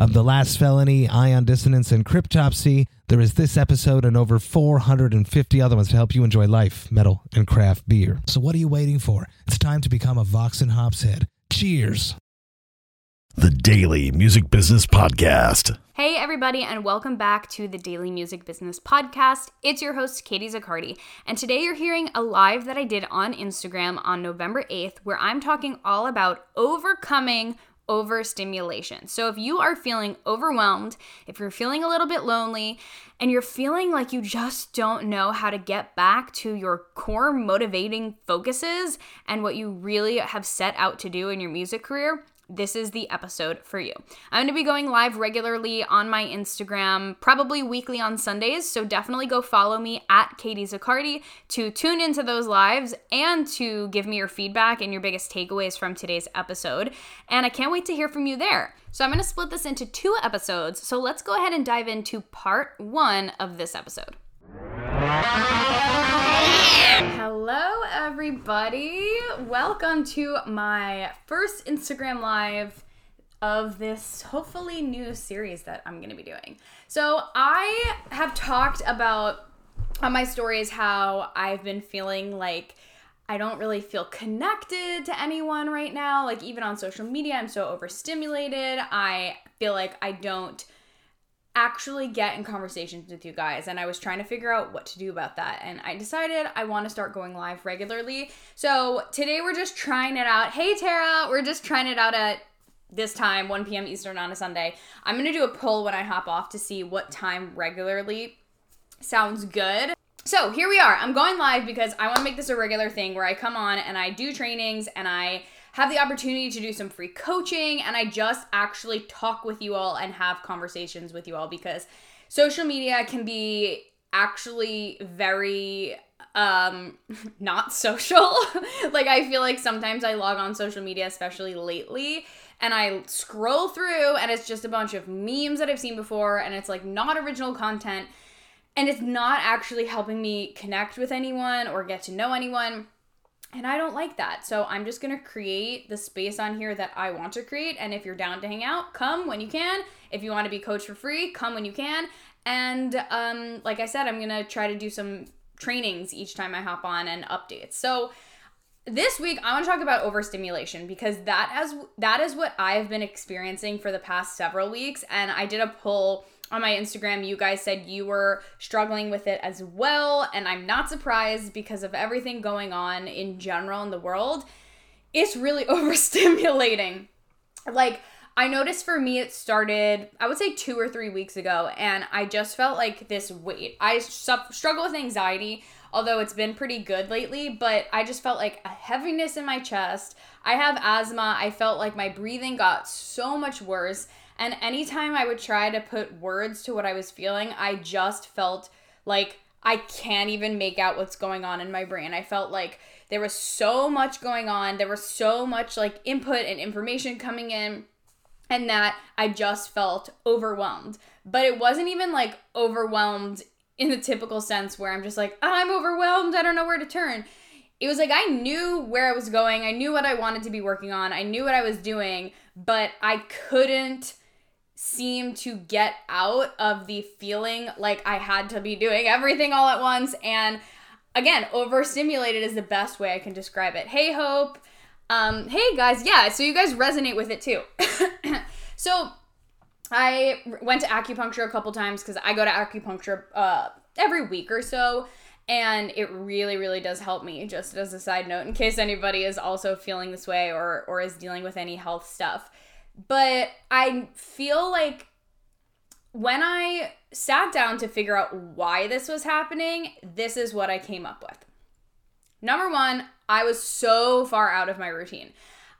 of The Last Felony, Ion Dissonance, and Cryptopsy. There is this episode and over 450 other ones to help you enjoy life, metal, and craft beer. So what are you waiting for? It's time to become a Vox and Hops head. Cheers! The Daily Music Business Podcast. Hey, everybody, and welcome back to the Daily Music Business Podcast. It's your host, Katie Zaccardi, and today you're hearing a live that I did on Instagram on November 8th, where I'm talking all about overcoming overstimulation. So, if you are feeling overwhelmed, if you're feeling a little bit lonely, and you're feeling like you just don't know how to get back to your core motivating focuses and what you really have set out to do in your music career, this is the episode for you. I'm going to be going live regularly on my Instagram, probably weekly on Sundays. So definitely go follow me at Katie Zaccardi to tune into those lives and to give me your feedback and your biggest takeaways from today's episode. And I can't wait to hear from you there. So I'm going to split this into two episodes. So let's go ahead and dive into part one of this episode. Everybody. Welcome to my first Instagram Live of this hopefully new series that I'm going to be doing. So, I have talked about on my stories how I've been feeling like I don't really feel connected to anyone right now. Like, even on social media, I'm so overstimulated. I feel like I don't actually get in conversations with you guys and I was trying to figure out what to do about that and I decided I want to start going live regularly. So today we're just trying it out. Hey Tara, we're just trying it out at this time 1 p.m. Eastern on a Sunday. I'm going to do a poll when I hop off to see what time regularly sounds good. So here we are. I'm going live because I want to make this a regular thing where I come on and I do trainings and I have the opportunity to do some free coaching and I just actually talk with you all and have conversations with you all because social media can be actually very um not social. Like i feel like sometimes i log on social media especially lately and i scroll through and it's just a bunch of memes that i've seen before and it's like not original content and it's not actually helping me connect with anyone or get to know anyone and I don't like that. So I'm just going to create the space on here that I want to create. And if you're down to hang out, come when you can. If you want to be coached for free, come when you can. And um, like I said, I'm going to try to do some trainings each time I hop on and updates. So this week I want to talk about overstimulation because that has that is what I've been experiencing for the past several weeks and I did a poll on my Instagram, you guys said you were struggling with it as well. And I'm not surprised because of everything going on in general in the world. It's really overstimulating. Like, I noticed for me, it started, I would say two or three weeks ago, and I just felt like this weight. I struggle with anxiety, although it's been pretty good lately, but I just felt like a heaviness in my chest. I have asthma. I felt like my breathing got so much worse. And anytime I would try to put words to what I was feeling, I just felt like I can't even make out what's going on in my brain. I felt like there was so much going on. There was so much like input and information coming in and that I just felt overwhelmed. But it wasn't even like overwhelmed in the typical sense where I'm just like, ah, I'm overwhelmed. I don't know where to turn. It was like I knew where I was going. I knew what I wanted to be working on. I knew what I was doing, but I couldn't seem to get out of the feeling like I had to be doing everything all at once. And again, overstimulated is the best way I can describe it. Hey, Hope. Um, hey, guys. Yeah, so you guys resonate with it too. so I went to acupuncture a couple times because I go to acupuncture uh, every week or so. And it really, really does help me, just as a side note, in case anybody is also feeling this way or, or is dealing with any health stuff. But I feel like when I sat down to figure out why this was happening, this is what I came up with. Number one, I was so far out of my routine.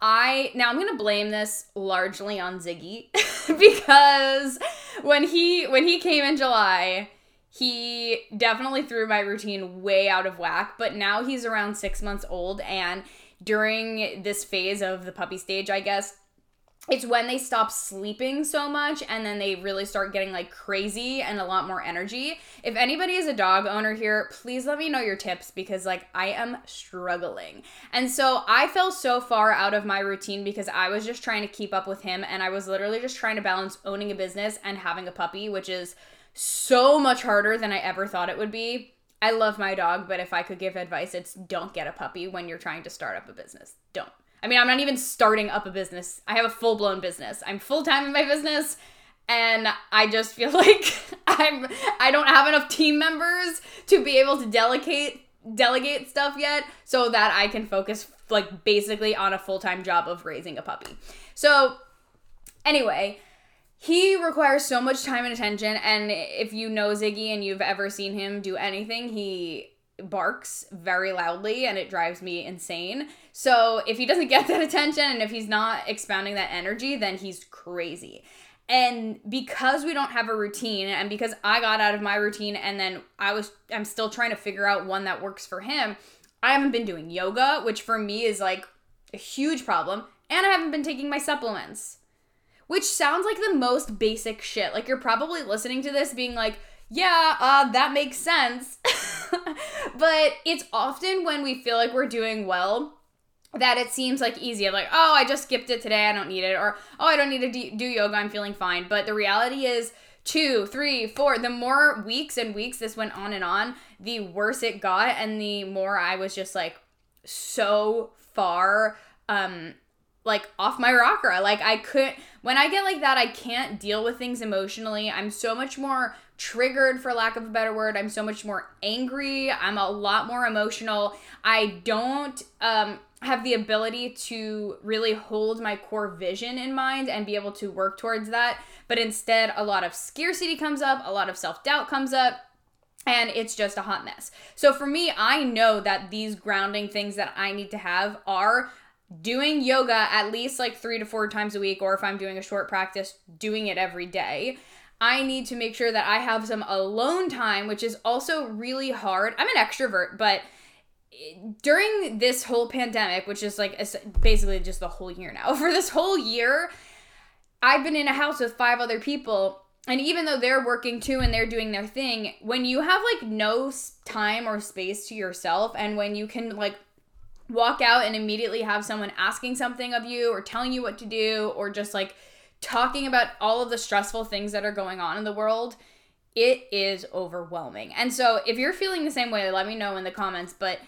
I now I'm gonna blame this largely on Ziggy because when he when he came in July, he definitely threw my routine way out of whack. But now he's around six months old, and during this phase of the puppy stage, I guess it's when they stop sleeping so much and then they really start getting like crazy and a lot more energy. If anybody is a dog owner here, please let me know your tips because like I am struggling. And so I fell so far out of my routine because I was just trying to keep up with him and I was literally just trying to balance owning a business and having a puppy, which is so much harder than I ever thought it would be. I love my dog, but if I could give advice, it's don't get a puppy when you're trying to start up a business. Don't. I mean, I'm not even starting up a business. I have a full blown business. I'm full time in my business, and I just feel like I'm I don't have enough team members to be able to delegate delegate stuff yet, so that I can focus like basically on a full time job of raising a puppy. So, anyway. He requires so much time and attention, and if you know Ziggy and you've ever seen him do anything, he barks very loudly and it drives me insane. So if he doesn't get that attention and if he's not expounding that energy, then he's crazy. And because we don't have a routine and because I got out of my routine and then I was I'm still trying to figure out one that works for him, I haven't been doing yoga, which for me is like a huge problem, and I haven't been taking my supplements. Which sounds like the most basic shit. Like you're probably listening to this being like, yeah, uh, that makes sense. but it's often when we feel like we're doing well that it seems like easy. Like, oh, I just skipped it today. I don't need it. Or, oh, I don't need to do yoga. I'm feeling fine. But the reality is, two, three, four, the more weeks and weeks this went on and on, the worse it got. And the more I was just like so far, um, like off my rocker. Like, I couldn't, when I get like that, I can't deal with things emotionally. I'm so much more triggered for lack of a better word i'm so much more angry i'm a lot more emotional i don't um have the ability to really hold my core vision in mind and be able to work towards that but instead a lot of scarcity comes up a lot of self-doubt comes up and it's just a hot mess. So for me, I know that these grounding things that I need to have are doing yoga at least like 3 to 4 times a week or if I'm doing a short practice, doing it every day. I need to make sure that I have some alone time, which is also really hard. I'm an extrovert, but during this whole pandemic, which is like basically just the whole year now, for this whole year, I've been in a house with five other people. And even though they're working too and they're doing their thing, when you have like no time or space to yourself, and when you can like walk out and immediately have someone asking something of you or telling you what to do or just like talking about all of the stressful things that are going on in the world, it is overwhelming. And so if you're feeling the same way, let me know in the comments, but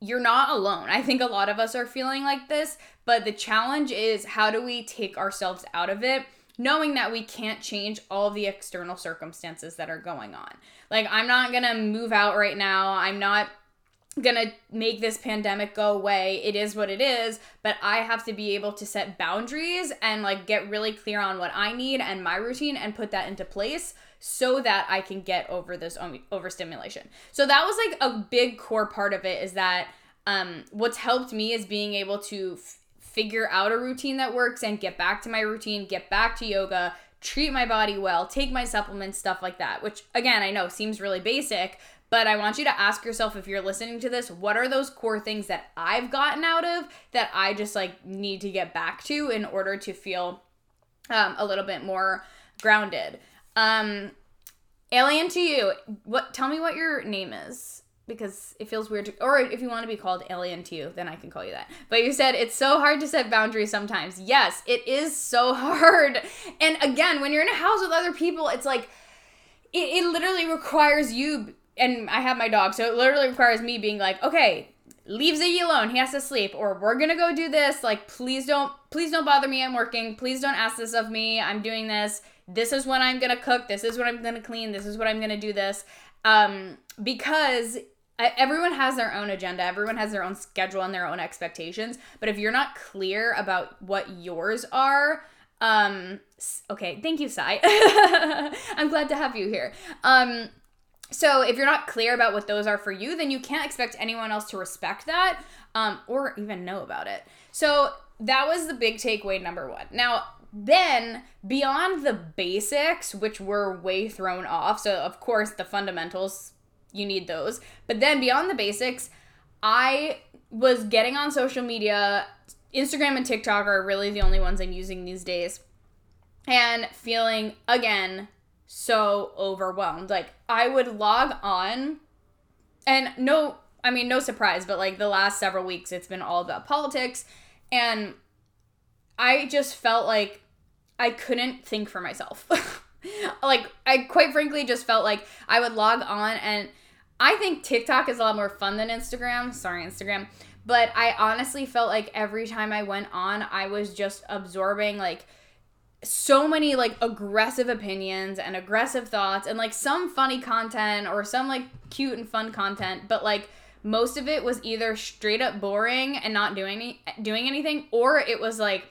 you're not alone. I think a lot of us are feeling like this, but the challenge is how do we take ourselves out of it? knowing that we can't change all the external circumstances that are going on. Like, I'm not gonna move out right now. I'm not gonna make this pandemic go away. It is what it is, but I have to be able to set boundaries and like get really clear on what I need and my routine and put that into place so that I can get over this overstimulation. So that was like a big core part of it is that um what's helped me is being able to f- figure out a routine that works and get back to my routine, get back to yoga, treat my body well, take my supplements, stuff like that, which again, I know seems really basic, but I want you to ask yourself if you're listening to this, what are those core things that I've gotten out of that I just like need to get back to in order to feel um, a little bit more grounded. Um, alien to you, what? Tell me what your name is because it feels weird to, or if you want to be called alien to you then i can call you that but you said it's so hard to set boundaries sometimes yes it is so hard and again when you're in a house with other people it's like it, it literally requires you and I have my dog, so it literally requires me being like, okay, leave Ziggy alone. He has to sleep, or we're gonna go do this. Like, please don't, please don't bother me. I'm working. Please don't ask this of me. I'm doing this. This is when I'm gonna cook. This is what I'm gonna clean. This is what I'm gonna do. This, um, because everyone has their own agenda. Everyone has their own schedule and their own expectations. But if you're not clear about what yours are, um, okay, thank you, Sai. I'm glad to have you here. Um, so if you're not clear about what those are for you, then you can't expect anyone else to respect that um, or even know about it. So that was the big takeaway number one. Now, then beyond the basics, which were way thrown off, so of course the fundamentals, you need those. But then beyond the basics, I was getting on social media. Instagram and TikTok are really the only ones I'm using these days. And feeling again so overwhelmed. Like I would log on and no I mean no surprise, but like the last several weeks it's been all about politics and I just felt like I couldn't think for myself. like I quite frankly just felt like I would log on and I think TikTok is a lot more fun than Instagram. Sorry, Instagram. But I honestly felt like every time I went on, I was just absorbing like so many like aggressive opinions and aggressive thoughts and like some funny content or some like cute and fun content, but like most of it was either straight up boring and not doing any, doing anything or it was like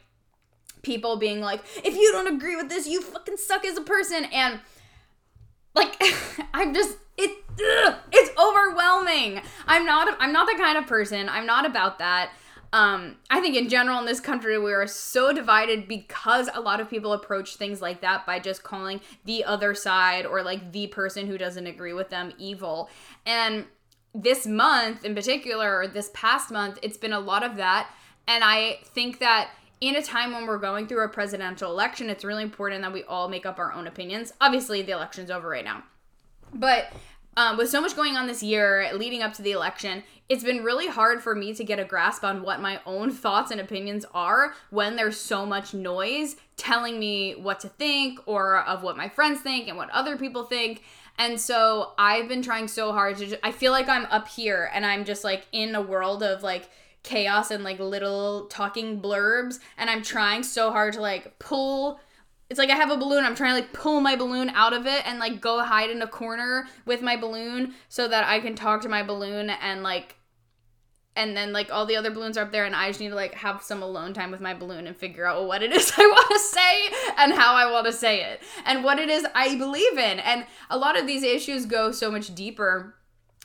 people being like if you don't agree with this you fucking suck as a person. And like i'm just it ugh, it's overwhelming. I'm not i'm not the kind of person. I'm not about that um i think in general in this country we are so divided because a lot of people approach things like that by just calling the other side or like the person who doesn't agree with them evil and this month in particular or this past month it's been a lot of that and i think that in a time when we're going through a presidential election, it's really important that we all make up our own opinions. Obviously, the election's over right now. But um, with so much going on this year leading up to the election, it's been really hard for me to get a grasp on what my own thoughts and opinions are when there's so much noise telling me what to think or of what my friends think and what other people think. And so I've been trying so hard to, just, I feel like I'm up here and I'm just like in a world of like, chaos and like little talking blurbs and I'm trying so hard to like pull it's like I have a balloon. I'm trying to like pull my balloon out of it and like go hide in a corner with my balloon so that I can talk to my balloon and like and then like all the other balloons are up there and I just need to like have some alone time with my balloon and figure out what it is I want to say and how I want to say it and what it is I believe in. And a lot of these issues go so much deeper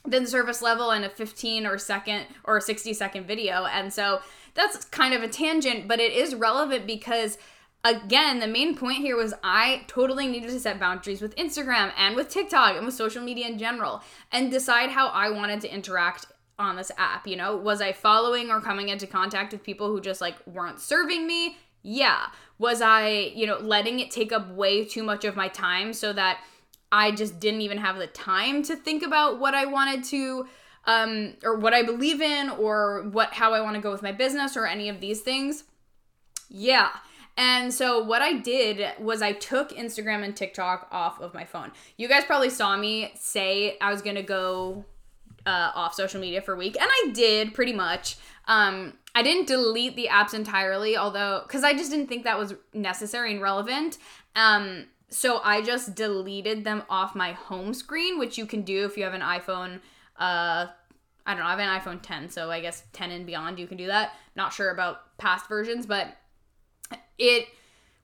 than service level in a 15 or second or 60 second video. And so that's kind of a tangent, but it is relevant because again, the main point here was I totally needed to set boundaries with Instagram and with TikTok and with social media in general and decide how I wanted to interact on this app. You know, was I following or coming into contact with people who just like weren't serving me? Yeah. Was I, you know, letting it take up way too much of my time so that I just didn't even have the time to think about what I wanted to um or what I believe in or what how I want to go with my business or any of these things. Yeah. And so what I did was I took Instagram and TikTok off of my phone. You guys probably saw me say I was going to go uh, off social media for a week and I did pretty much. Um I didn't delete the apps entirely, although cuz I just didn't think that was necessary and relevant. Um so I just deleted them off my home screen, which you can do if you have an iPhone. Uh, I don't know. I have an iPhone 10, so I guess 10 and beyond you can do that. Not sure about past versions, but it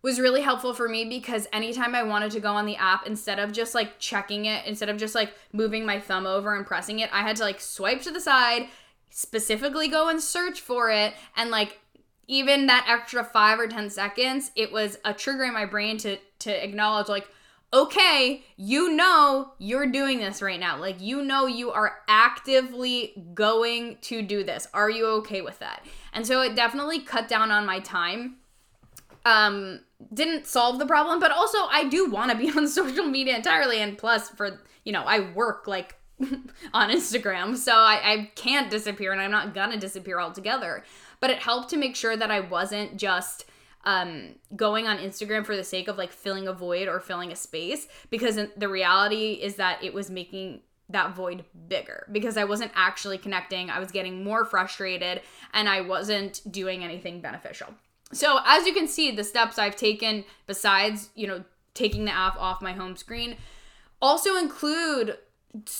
was really helpful for me because anytime I wanted to go on the app, instead of just like checking it, instead of just like moving my thumb over and pressing it, I had to like swipe to the side, specifically go and search for it, and like even that extra five or 10 seconds, it was a trigger in my brain to, to acknowledge, like, okay, you know you're doing this right now. Like, you know you are actively going to do this. Are you okay with that? And so it definitely cut down on my time. Um, didn't solve the problem, but also I do want to be on social media entirely. And plus, for, you know, I work like on Instagram, so I, I can't disappear and I'm not gonna disappear altogether but it helped to make sure that I wasn't just um, going on Instagram for the sake of like filling a void or filling a space because the reality is that it was making that void bigger because I wasn't actually connecting. I was getting more frustrated and I wasn't doing anything beneficial. So, as you can see, the steps I've taken besides, you know, taking the app off my home screen also include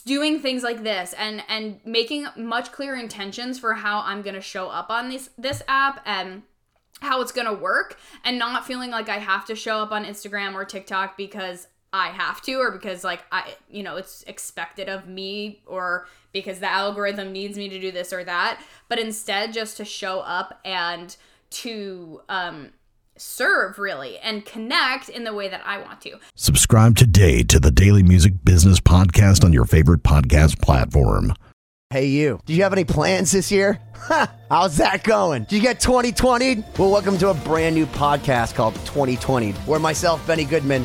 doing things like this and and making much clearer intentions for how I'm going to show up on this this app and how it's going to work and not feeling like I have to show up on Instagram or TikTok because I have to or because like I you know it's expected of me or because the algorithm needs me to do this or that but instead just to show up and to um, serve really and connect in the way that I want to. Subscribe today to the Daily Music Business Podcast on your favorite podcast platform. Hey, you. Do you have any plans this year? How's that going? Did you get 2020? Well, welcome to a brand new podcast called 2020, where myself, Benny Goodman,